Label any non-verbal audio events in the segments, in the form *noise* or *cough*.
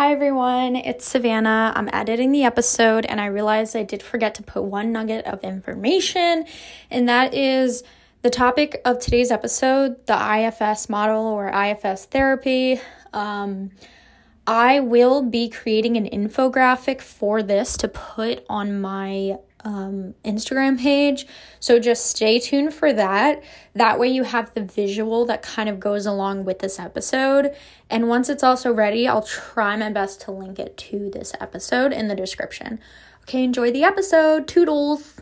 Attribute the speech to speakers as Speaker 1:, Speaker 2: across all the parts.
Speaker 1: Hi everyone, it's Savannah. I'm editing the episode and I realized I did forget to put one nugget of information, and that is the topic of today's episode the IFS model or IFS therapy. Um, I will be creating an infographic for this to put on my um, Instagram page. So just stay tuned for that. That way, you have the visual that kind of goes along with this episode. And once it's also ready, I'll try my best to link it to this episode in the description. Okay, enjoy the episode. Toodles.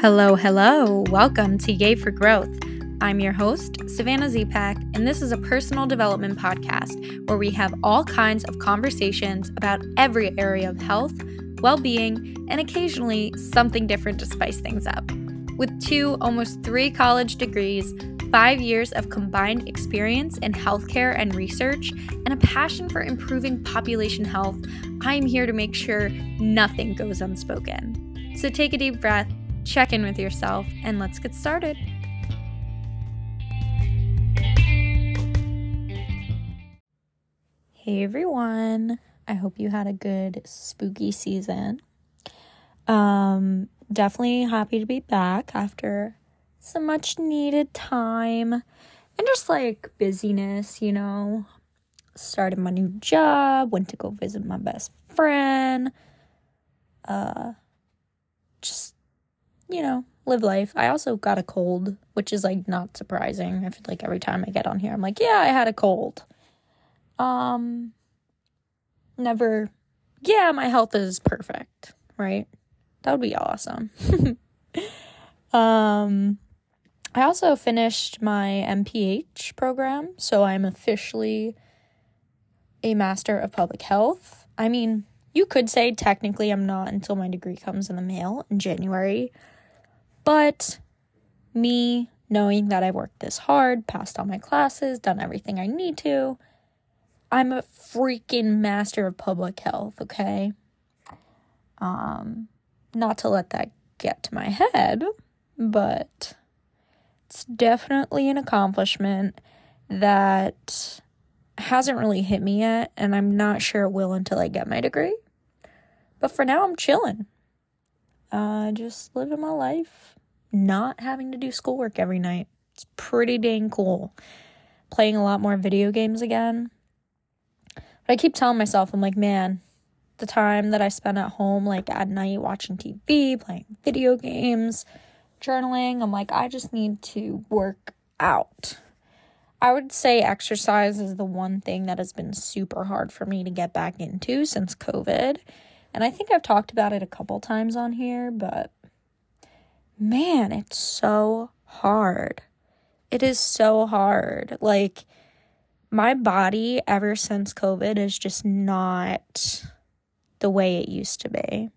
Speaker 1: Hello, hello. Welcome to Yay for Growth. I'm your host, Savannah Zepak, and this is a personal development podcast where we have all kinds of conversations about every area of health, well being, and occasionally something different to spice things up. With two, almost three college degrees, five years of combined experience in healthcare and research, and a passion for improving population health, I'm here to make sure nothing goes unspoken. So take a deep breath, check in with yourself, and let's get started. Hey everyone. I hope you had a good spooky season. Um definitely happy to be back after some much needed time and just like busyness, you know. Started my new job, went to go visit my best friend. Uh just you know, live life. I also got a cold, which is like not surprising. I feel like every time I get on here I'm like, yeah, I had a cold um never. Yeah my health is perfect right? That would be awesome. *laughs* Um i also finished my mph program so i'm officially a master of public health. I mean you could say technically i'm not until my degree comes in the mail in january but me knowing that i've worked this hard passed all my classes done everything i need to I'm a freaking master of public health, okay? Um, not to let that get to my head, but it's definitely an accomplishment that hasn't really hit me yet, and I'm not sure it will until I get my degree. But for now, I'm chilling. Uh, just living my life, not having to do schoolwork every night. It's pretty dang cool. Playing a lot more video games again. But I keep telling myself, I'm like, man, the time that I spend at home, like at night, watching TV, playing video games, journaling, I'm like, I just need to work out. I would say exercise is the one thing that has been super hard for me to get back into since COVID. And I think I've talked about it a couple times on here, but man, it's so hard. It is so hard. Like, my body ever since COVID is just not the way it used to be.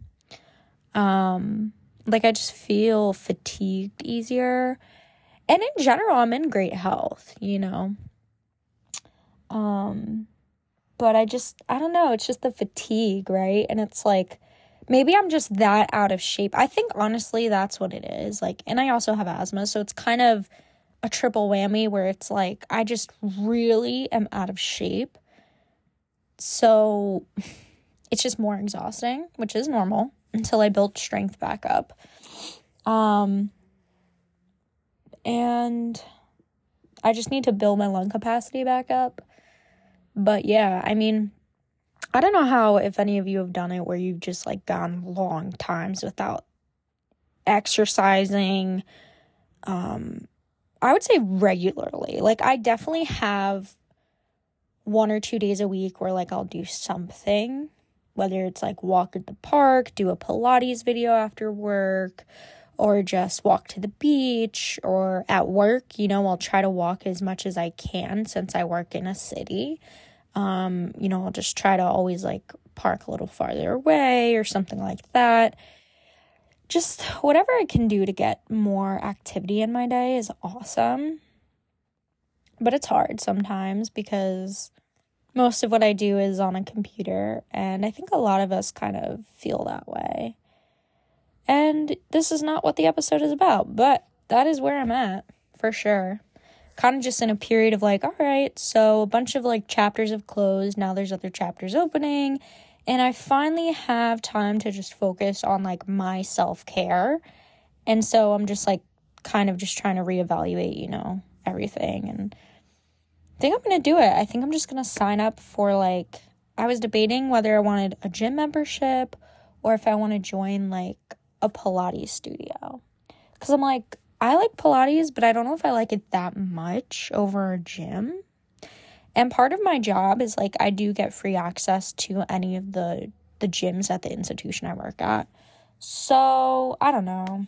Speaker 1: Um, like I just feel fatigued easier. And in general, I'm in great health, you know. Um, but I just I don't know, it's just the fatigue, right? And it's like maybe I'm just that out of shape. I think honestly that's what it is. Like and I also have asthma, so it's kind of a triple whammy where it's like I just really am out of shape. So *laughs* it's just more exhausting, which is normal until I built strength back up. Um and I just need to build my lung capacity back up. But yeah, I mean, I don't know how if any of you have done it where you've just like gone long times without exercising um I would say regularly. Like I definitely have one or two days a week where like I'll do something, whether it's like walk at the park, do a Pilates video after work, or just walk to the beach or at work, you know, I'll try to walk as much as I can since I work in a city. Um, you know, I'll just try to always like park a little farther away or something like that just whatever I can do to get more activity in my day is awesome. But it's hard sometimes because most of what I do is on a computer, and I think a lot of us kind of feel that way. And this is not what the episode is about, but that is where I'm at for sure. kind of just in a period of like, all right, so a bunch of like chapters have closed. Now there's other chapters opening. And I finally have time to just focus on like my self care. And so I'm just like kind of just trying to reevaluate, you know, everything. And I think I'm going to do it. I think I'm just going to sign up for like, I was debating whether I wanted a gym membership or if I want to join like a Pilates studio. Because I'm like, I like Pilates, but I don't know if I like it that much over a gym. And part of my job is like I do get free access to any of the the gyms at the institution I work at. So, I don't know.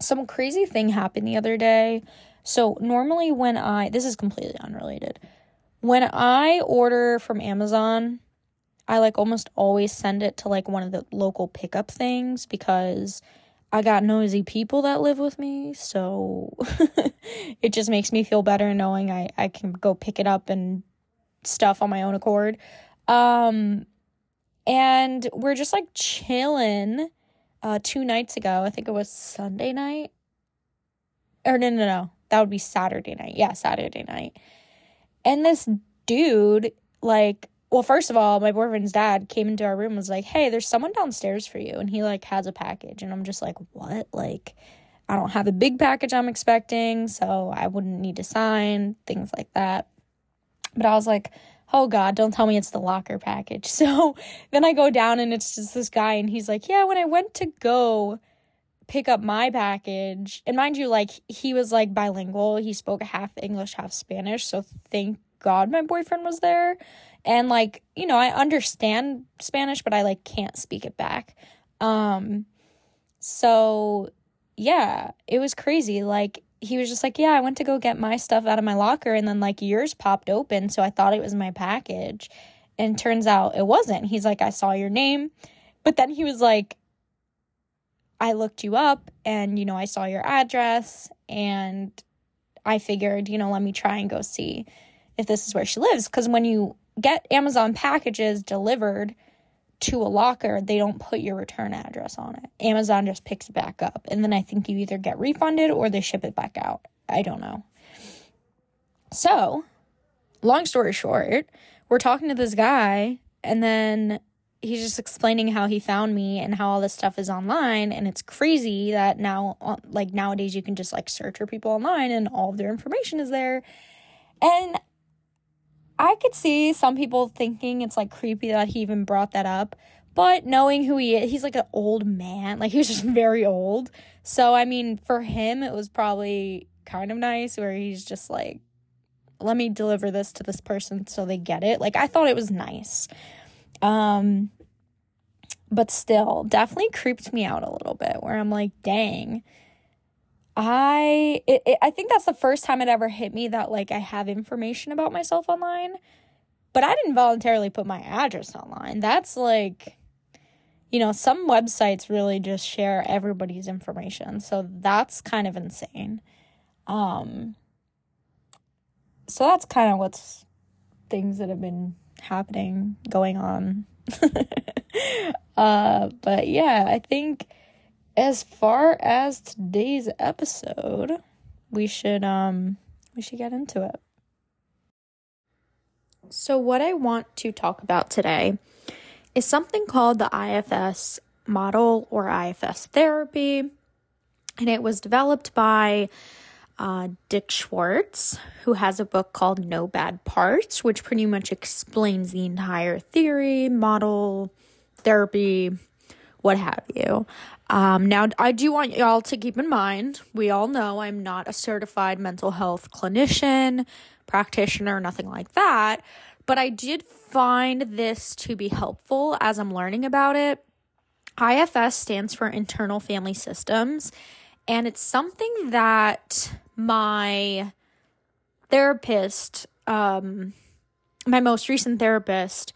Speaker 1: Some crazy thing happened the other day. So, normally when I this is completely unrelated. When I order from Amazon, I like almost always send it to like one of the local pickup things because I got nosy people that live with me, so *laughs* it just makes me feel better knowing I, I can go pick it up and stuff on my own accord. Um, and we're just like chilling uh, two nights ago. I think it was Sunday night. Or no, no, no. That would be Saturday night. Yeah, Saturday night. And this dude, like, well, first of all, my boyfriend's dad came into our room and was like, "Hey, there's someone downstairs for you." And he like has a package, and I'm just like, "What?" Like I don't have a big package I'm expecting, so I wouldn't need to sign, things like that. But I was like, "Oh god, don't tell me it's the locker package." *laughs* So then I go down and it's just this guy and he's like, "Yeah, when I went to go pick up my package, and mind you, like he was like bilingual. He spoke half English, half Spanish, so thank God my boyfriend was there." And like you know i understand spanish but i like can't speak it back. Um so yeah it was crazy. Like he was just like yeah i went to go get my stuff out of my locker and then like yours popped open so i thought it was my package. And turns out it wasn't. He's like i saw your name. But then he was like i looked you up and you know i saw your address and i figured you know let me try and go see if this is where she lives. Because when you get Amazon packages delivered to a locker, they don't put your return address on it. Amazon just picks it back up. And then I think you either get refunded or they ship it back out. I don't know. So, long story short, we're talking to this guy, and then he's just explaining how he found me and how all this stuff is online. And it's crazy that now, uh, like nowadays, you can just like search for people online and all of their information is there. And I could see some people thinking it's like creepy that he even brought that up. But knowing who he is, he's like an old man. Like he was just *laughs* very old. So I mean, for him it was probably kind of nice where he's just like let me deliver this to this person so they get it. Like I thought it was nice. Um but still definitely creeped me out a little bit where I'm like, "Dang, I it, it, I think that's the first time it ever hit me that like I have information about myself online, but I didn't voluntarily put my address online. That's like you know, some websites really just share everybody's information. So that's kind of insane. Um so that's kind of what's things that have been happening going on. *laughs* uh but yeah, I think as far as today's episode, we should um we should get into it. So what I want to talk about today is something called the IFS model or IFS therapy. And it was developed by uh, Dick Schwartz, who has a book called No Bad Parts, which pretty much explains the entire theory, model, therapy, what have you. Um, now, I do want y'all to keep in mind, we all know I'm not a certified mental health clinician, practitioner, nothing like that, but I did find this to be helpful as I'm learning about it. IFS stands for Internal Family Systems, and it's something that my therapist, um, my most recent therapist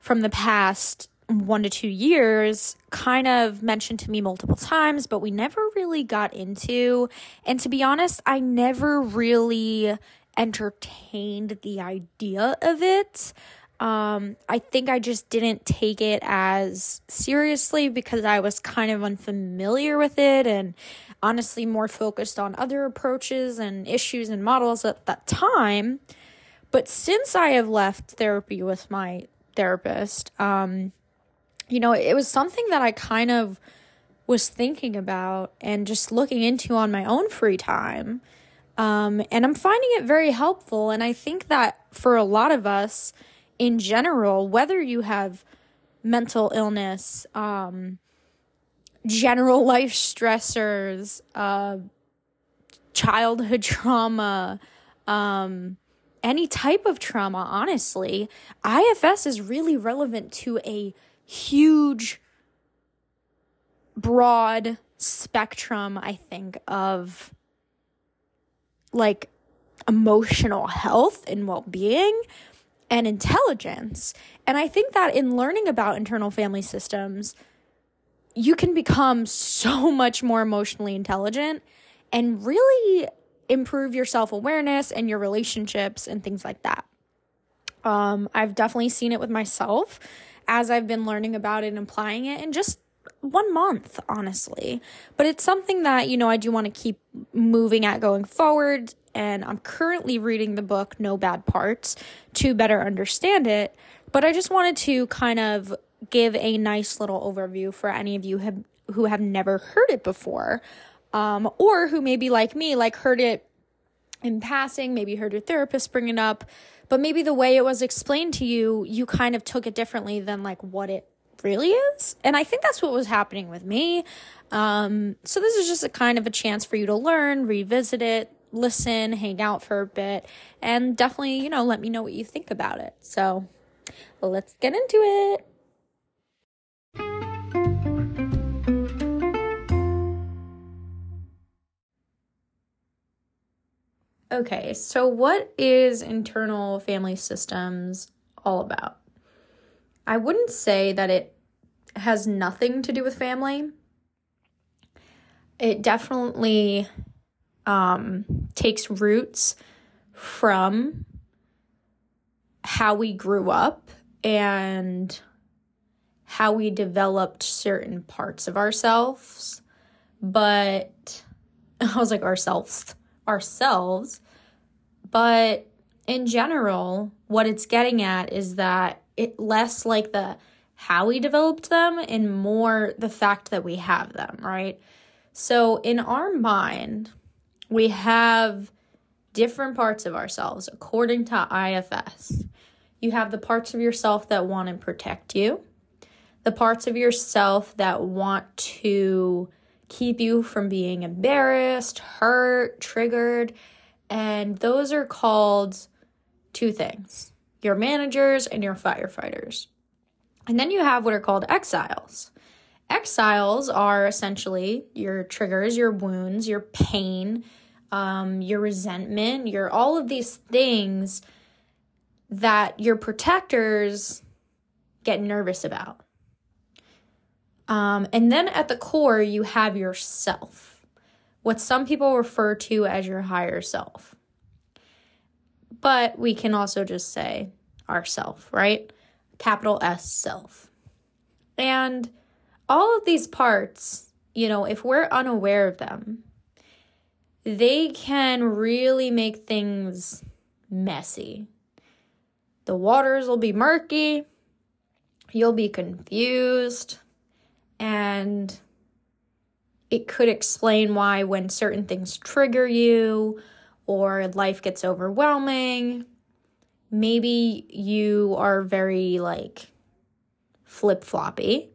Speaker 1: from the past one to two years kind of mentioned to me multiple times, but we never really got into. And to be honest, I never really entertained the idea of it. Um, I think I just didn't take it as seriously because I was kind of unfamiliar with it and honestly more focused on other approaches and issues and models at that time. But since I have left therapy with my therapist, um, you know, it was something that I kind of was thinking about and just looking into on my own free time. Um, and I'm finding it very helpful. And I think that for a lot of us in general, whether you have mental illness, um, general *laughs* life stressors, uh, childhood *laughs* trauma, um, any type of trauma, honestly, IFS is really relevant to a huge, broad spectrum, I think, of like emotional health and well being and intelligence. And I think that in learning about internal family systems, you can become so *laughs* much more emotionally intelligent and really improve your self awareness and your relationships and things like that. Um, I've definitely seen it with myself as I've been learning about it and applying it in just one month, honestly. But it's something that, you know, I do want to keep moving at going forward. And I'm currently reading the book No Bad Parts to better understand it. But I just wanted to kind of give a nice little overview for any of you have, who have never heard it before. Um, or who maybe like me, like heard it in passing, maybe heard your therapist bring it up, but maybe the way it was explained to you, you kind of took it differently than like what it really is. And I think that's what was happening with me. Um, so this is just a kind of a chance for you to learn, revisit it, listen, hang out for a bit, and definitely, you know, let me know what you think about it. So let's get into it. Okay, so what is internal family systems all about? I wouldn't say that it has nothing to do with family. It definitely um, takes roots from how we grew up and how we developed certain parts of ourselves. But *laughs* I was like, ourselves, ourselves. But in general, what it's getting at is that it less like the how we developed them and more the fact that we have them, right? So in our mind, we have different parts of ourselves according to IFS. You have the parts of yourself that want to protect you, the parts of yourself that want to keep you from being embarrassed, hurt, triggered, and those are called two things your managers and your firefighters. And then you have what are called exiles. Exiles are essentially your triggers, your wounds, your pain, um, your resentment, your all of these things that your protectors get nervous about. Um, and then at the core, you have yourself, what some people refer to as your higher self. But we can also just say ourself, right? Capital S self. And all of these parts, you know, if we're unaware of them, they can really make things messy. The waters will be murky, you'll be confused, and it could explain why when certain things trigger you or life gets overwhelming, maybe you are very like flip floppy,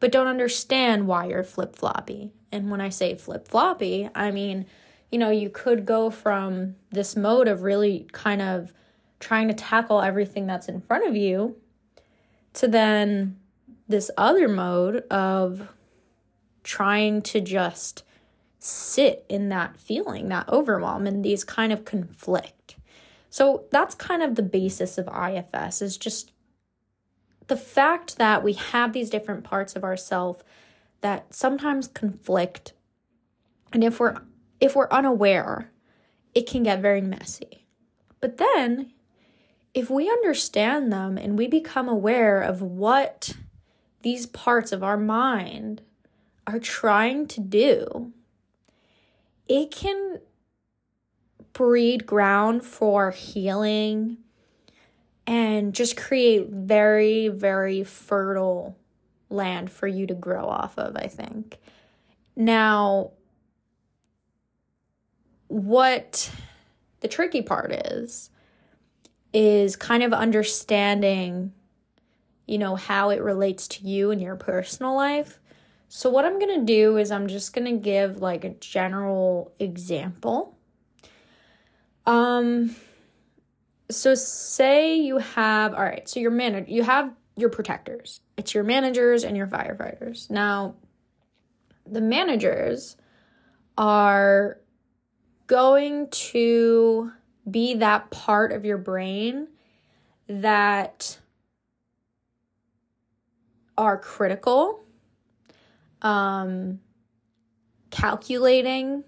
Speaker 1: but don't understand why you're flip floppy. And when I say flip floppy, I mean, you know, you could go from this mode of really kind of trying to tackle everything that's in front of you to then this other mode of trying to just sit in that feeling, that overwhelm, and these kind of conflict. So that's kind of the basis of IFS is just the fact that we have these different parts of ourself that sometimes conflict. And if we're if we're unaware, it can get very messy. But then if we understand them and we become aware of what these parts of our mind are trying to do, it can breed ground for healing and just create very, very fertile land for you to grow off of, I think. Now, what the tricky part is, is kind of understanding, you know, how it relates to you and your personal life. So, what I'm going to do is I'm just going to give like a general example. Um, so say you have, all right, so your manager, you have your protectors, it's your managers and your firefighters. Now, the managers are going to be that part of your brain that are critical, um, calculating,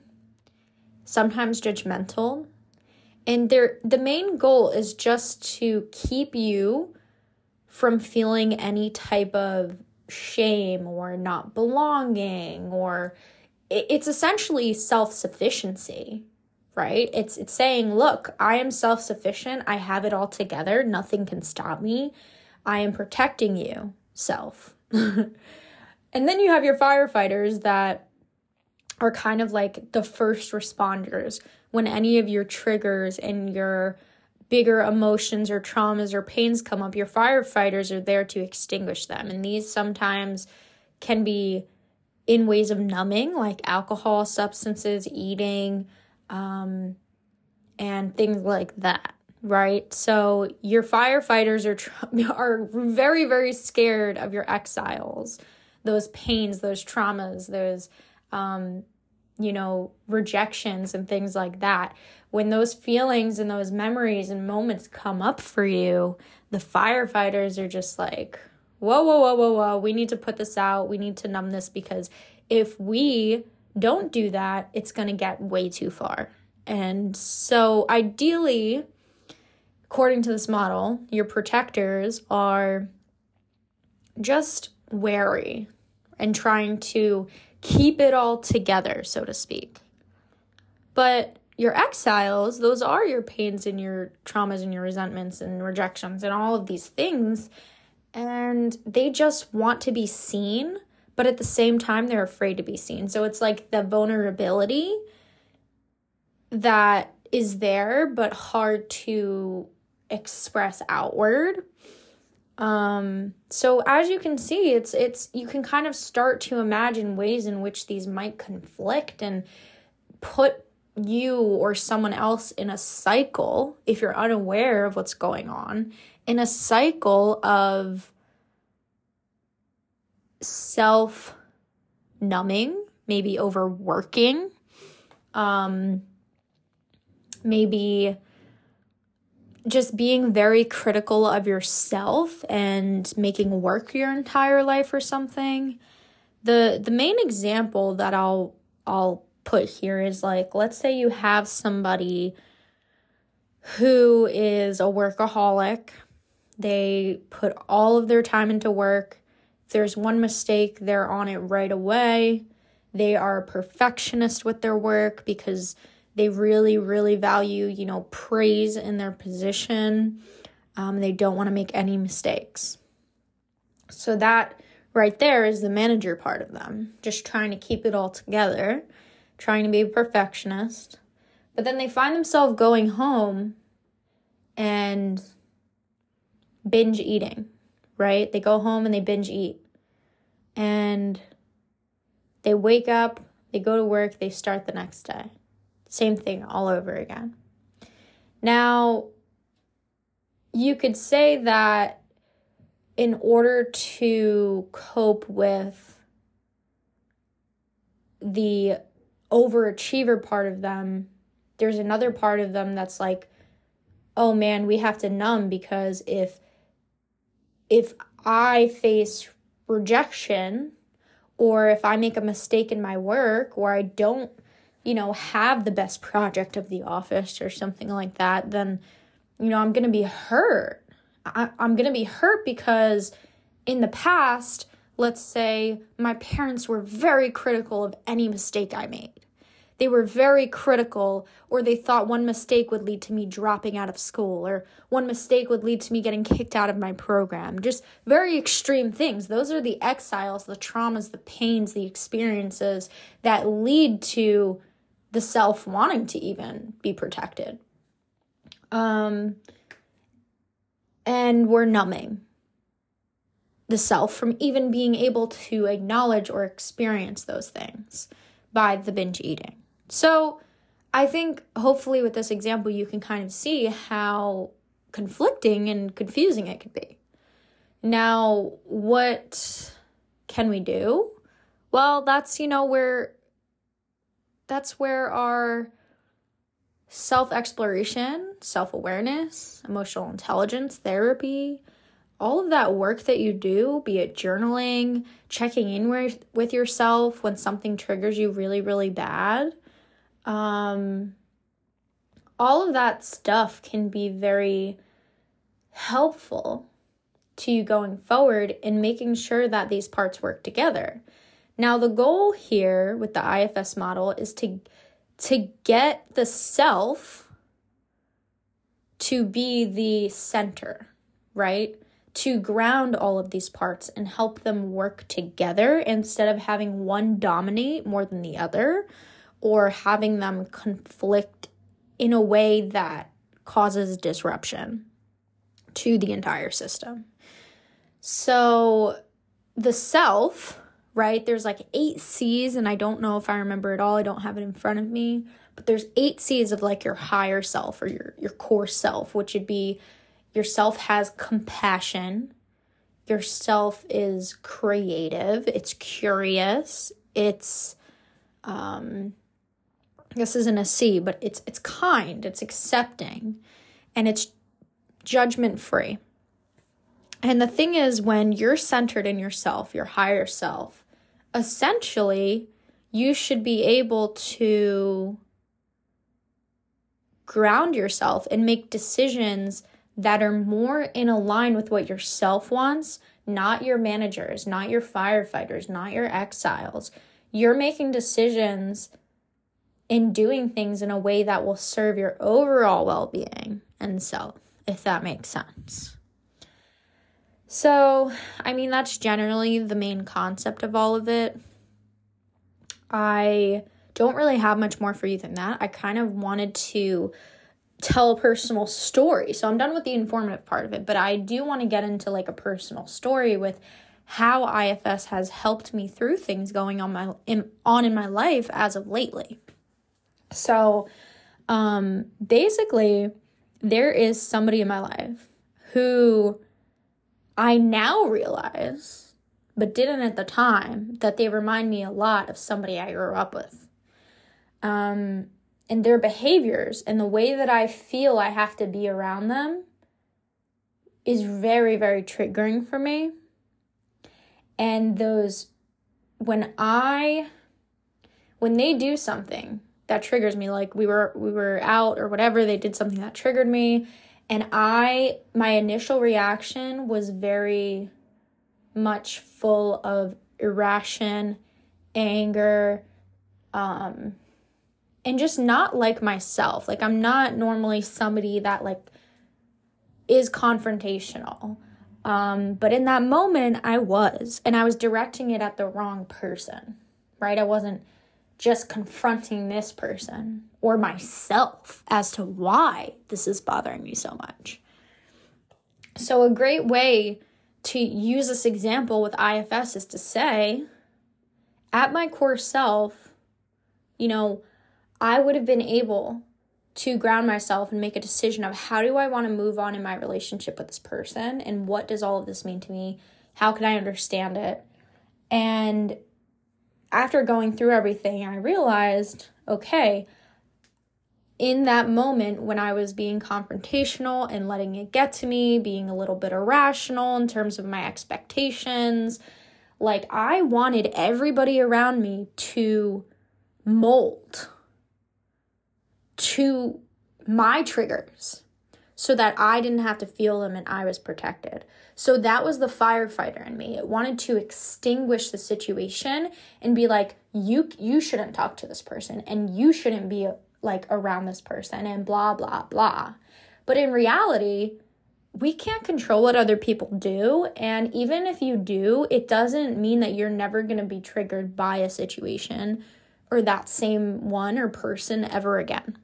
Speaker 1: sometimes judgmental. And their the main goal is just to keep you from feeling any type of shame or not belonging or it's essentially self-sufficiency right? It's it's saying, look, I am self-sufficient. I have it all together. Nothing can stop me. I am protecting you, self. *laughs* and then you have your firefighters that are kind of like the first responders when any of your triggers and your bigger emotions or traumas or pains come up, your firefighters are there to extinguish them. And these sometimes can be in ways of numbing, like alcohol, substances, eating, um, and things like that right? So your firefighters are *laughs* are very very scared of your exiles those pains those traumas those um, you know rejections and things like that. When those feelings and those memories and moments come up for you the firefighters are just like whoa whoa whoa whoa whoa we need to put this out. We need to numb this because if we don't do that, it's going to get way too far. And so, ideally, according to this model, your protectors are just wary and trying to keep it all together, so to speak. But your exiles, those are your pains and your traumas and your resentments and rejections and all of these things. And they just want to be seen but at the same time they're afraid to be seen. So it's like the vulnerability that is there but hard to express outward. Um so as you can see it's it's you can kind of start to imagine ways in which these might conflict and put you or someone else in a cycle if you're unaware of what's going on in a cycle of self numbing, maybe overworking, um, maybe just being very critical of yourself and making work your entire life or something. The the main example that I'll I'll put here is like let's say you have somebody who is a workaholic. They put all of their time into work there's one mistake, they're on it right away. They are perfectionist with their work because they really, really value, you know, praise in their position. Um, they don't want to make any mistakes. So that right there is the manager part of them, just trying to keep it all together, trying to be a perfectionist. But then they find themselves going home and binge eating, right? They go home and they binge eat and they wake up, they go to work, they start the next day. Same thing all over again. Now, you could say that in order to cope with the overachiever part of them, there's another part of them that's like, oh man, we have to numb because if if I face rejection or if I make a mistake in my work or I don't, you know, have the best project of the office or something like that, then you know, I'm going to be hurt. I, I'm going to be hurt because in the past, let's say my parents were very critical of any mistake I made. They were very critical, or they thought one mistake would lead to me dropping out of school, or one mistake would lead to me getting kicked out of my program. Just very extreme things. Those are the exiles, the traumas, the pains, the experiences that lead to the self wanting to even be protected. Um, and we're numbing the self from even being able to acknowledge or experience those things by the binge eating. So, I think hopefully with this example, you can kind of see how conflicting and confusing it could be. Now, what can we do? Well, that's, you know, where that's where our self exploration, self awareness, emotional intelligence, therapy, all of that work that you do, be it journaling, checking in with, with yourself when something triggers you really, really bad, um, all of that stuff can be very helpful to you going forward in making sure that these parts work together. Now, the goal here with the IFS model is to to get the self to be the center, right? To ground all of these parts and help them work together instead of having one dominate more than the other or having them conflict in a way that causes disruption to the entire system. So, the self right? There's like eight C's, and I don't know if I remember it all. I don't have it in front of me, but there's eight C's of like your higher self or your your core self, which would be yourself has compassion, yourself is creative, it's curious, it's um this isn't a C, but it's it's kind, it's accepting, and it's judgment free. And the thing is, when you're centered in yourself, your higher self, essentially, you should be able to ground yourself and make decisions that are more in line with what yourself wants, not your managers, not your firefighters, not your exiles. You're making decisions in doing things in a way that will serve your overall well being and self, if that makes sense. So, I mean, that's generally the main concept of all of it. I don't really have much more for you than that. I kind of wanted to tell a personal story. So, I'm done with the informative part of it, but I do want to get into like a personal story with how IFS has helped me through things going on my in, on in my life as of lately. So, um basically there is somebody in my life who I now realize, but didn't at the time, that they remind me a lot of somebody I grew up with. Um, and their behaviors and the way that I feel I have to be around them is very, very triggering for me. And those, when I, when they do something that triggers me, like we were, we were out or whatever, they did something that triggered me and I, my initial reaction was very much full of irration, anger, um, and just not like myself. Like, I'm not normally somebody that, like, is confrontational. Um, but in that moment, I was, and I was directing it at the wrong person, right? I wasn't just confronting this person or myself as to why this is bothering me so much. So, a great way to use this example with IFS is to say, at my core self, you know, I would have been able to ground myself and make a decision of how do I want to move on in my relationship with this person and what does all of this mean to me? How can I understand it? And after going through everything, I realized okay, in that moment when I was being confrontational and letting it get to me, being a little bit irrational in terms of my expectations, like I wanted everybody around me to mold to my triggers. So that I didn't have to feel them and I was protected. So that was the firefighter in me. It wanted to extinguish the situation and be like, you you shouldn't talk to this person and you shouldn't be like around this person and blah blah blah. But in reality, we can't control what other people do. And even if you do, it doesn't mean that you're never going to be triggered by a situation or that same one or person ever again.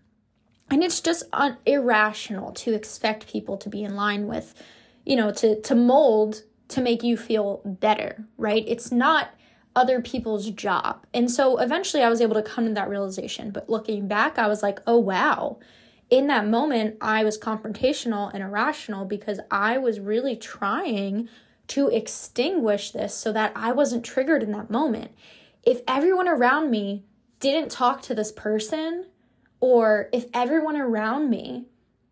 Speaker 1: And it's just un- irrational to expect people to be in line with, you know, to, to mold to make you feel better, right? It's not other people's job. And so eventually I was able to come to that realization. But looking back, I was like, oh, wow in that moment, I was confrontational and irrational because I was really trying to extinguish this so that I wasn't triggered in that moment. If everyone around me didn't talk to this person, or if everyone around me,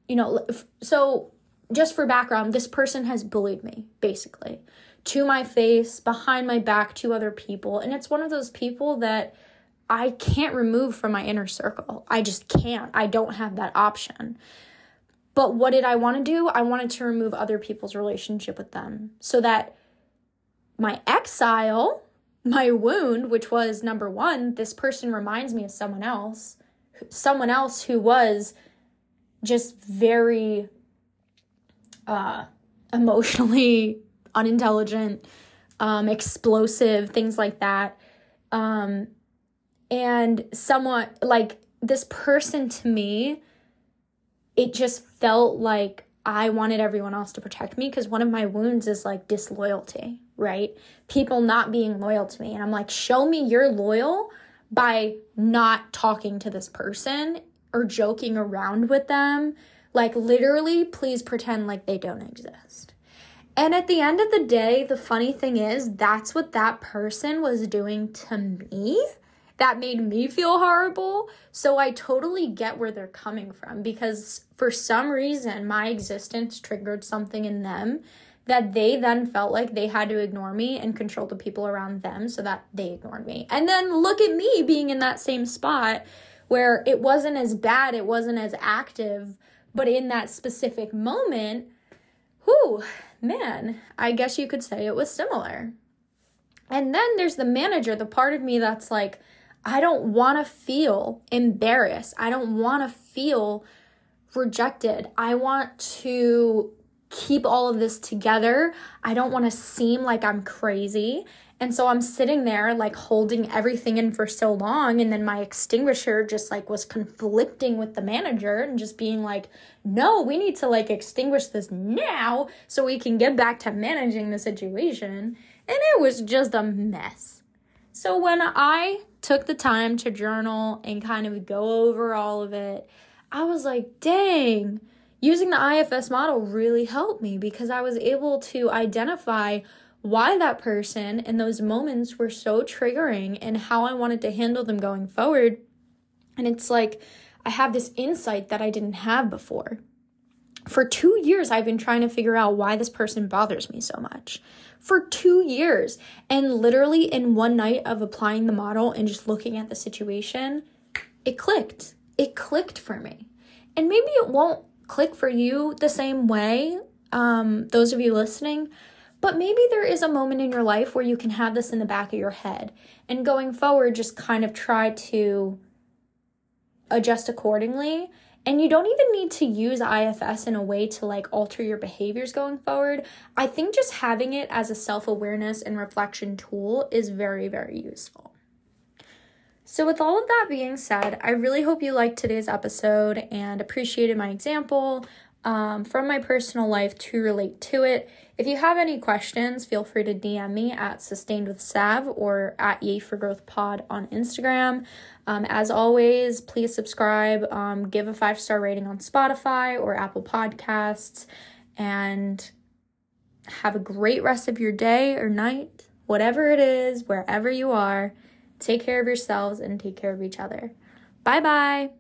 Speaker 1: you know, so just for background, this person has bullied me basically to my face, behind my back, to other people. And it's one of those people that I can't remove from my inner circle. I just can't. I don't have that option. But what did I want to do? I wanted to remove other people's relationship with them so that my exile, my wound, which was number one, this person reminds me of someone else, someone else who was just very uh, emotionally *laughs* unintelligent, um, explosive, things like that. Um, and someone like this person to me it just felt like I wanted everyone else to protect me because one of my wounds is like disloyalty, right? People not being loyal to me. And I'm like, show me you're loyal by not talking to this person or joking around with them. Like, literally, please pretend like they don't exist. And at the end of the day, the funny thing is, that's what that person was doing to me that made me feel horrible. So I totally get where they're coming from because for some reason my existence triggered something in them that they then felt like they had to ignore me and control the people around them so that they ignored me. And then look at me being in that same spot where it wasn't as bad, it wasn't as active, but in that specific moment, whew, man, I guess you could say it was similar. And then there's the manager, the part of me that's like, I don't want to feel embarrassed. I don't want to feel rejected. I want to keep all of this together. I don't want to seem like I'm crazy. And so I'm sitting there like holding everything in for so long and then my extinguisher just like was conflicting with the manager and just being like, "No, we need to like extinguish this now so we can get back to managing the situation." And it was just a mess. So when I took the time to journal and kind of go over all of it, I was like, dang, using the IFS model really helped me because I was able to identify why that person and those moments were so triggering and how I wanted to handle them going forward. And it's like I have this insight that I didn't have before. For two years, I've been trying to figure out why this person bothers me so much for two years. And literally, in one night of applying the model and just looking at the situation, it clicked. It clicked for me. And maybe it won't click for you the same way, um, those of you listening, but maybe there is a moment in your life where you can have this in the back of your head. And going forward, just kind of try to adjust accordingly and you don't even need to use IFS in a way to like alter your behaviors going forward. I think just having it as a self awareness and reflection tool is very, very useful. So, with all of that being said, I really hope you liked today's episode and appreciated my example um, from my personal life to relate to it. If you have any questions, feel free to DM me at Sustained with Sav or at Yay for Growth Pod on Instagram. Um, as always, please subscribe, um, give a five star rating on Spotify or Apple Podcasts, and have a great rest of your day or night, whatever it is, wherever you are. Take care of yourselves and take care of each other. Bye bye.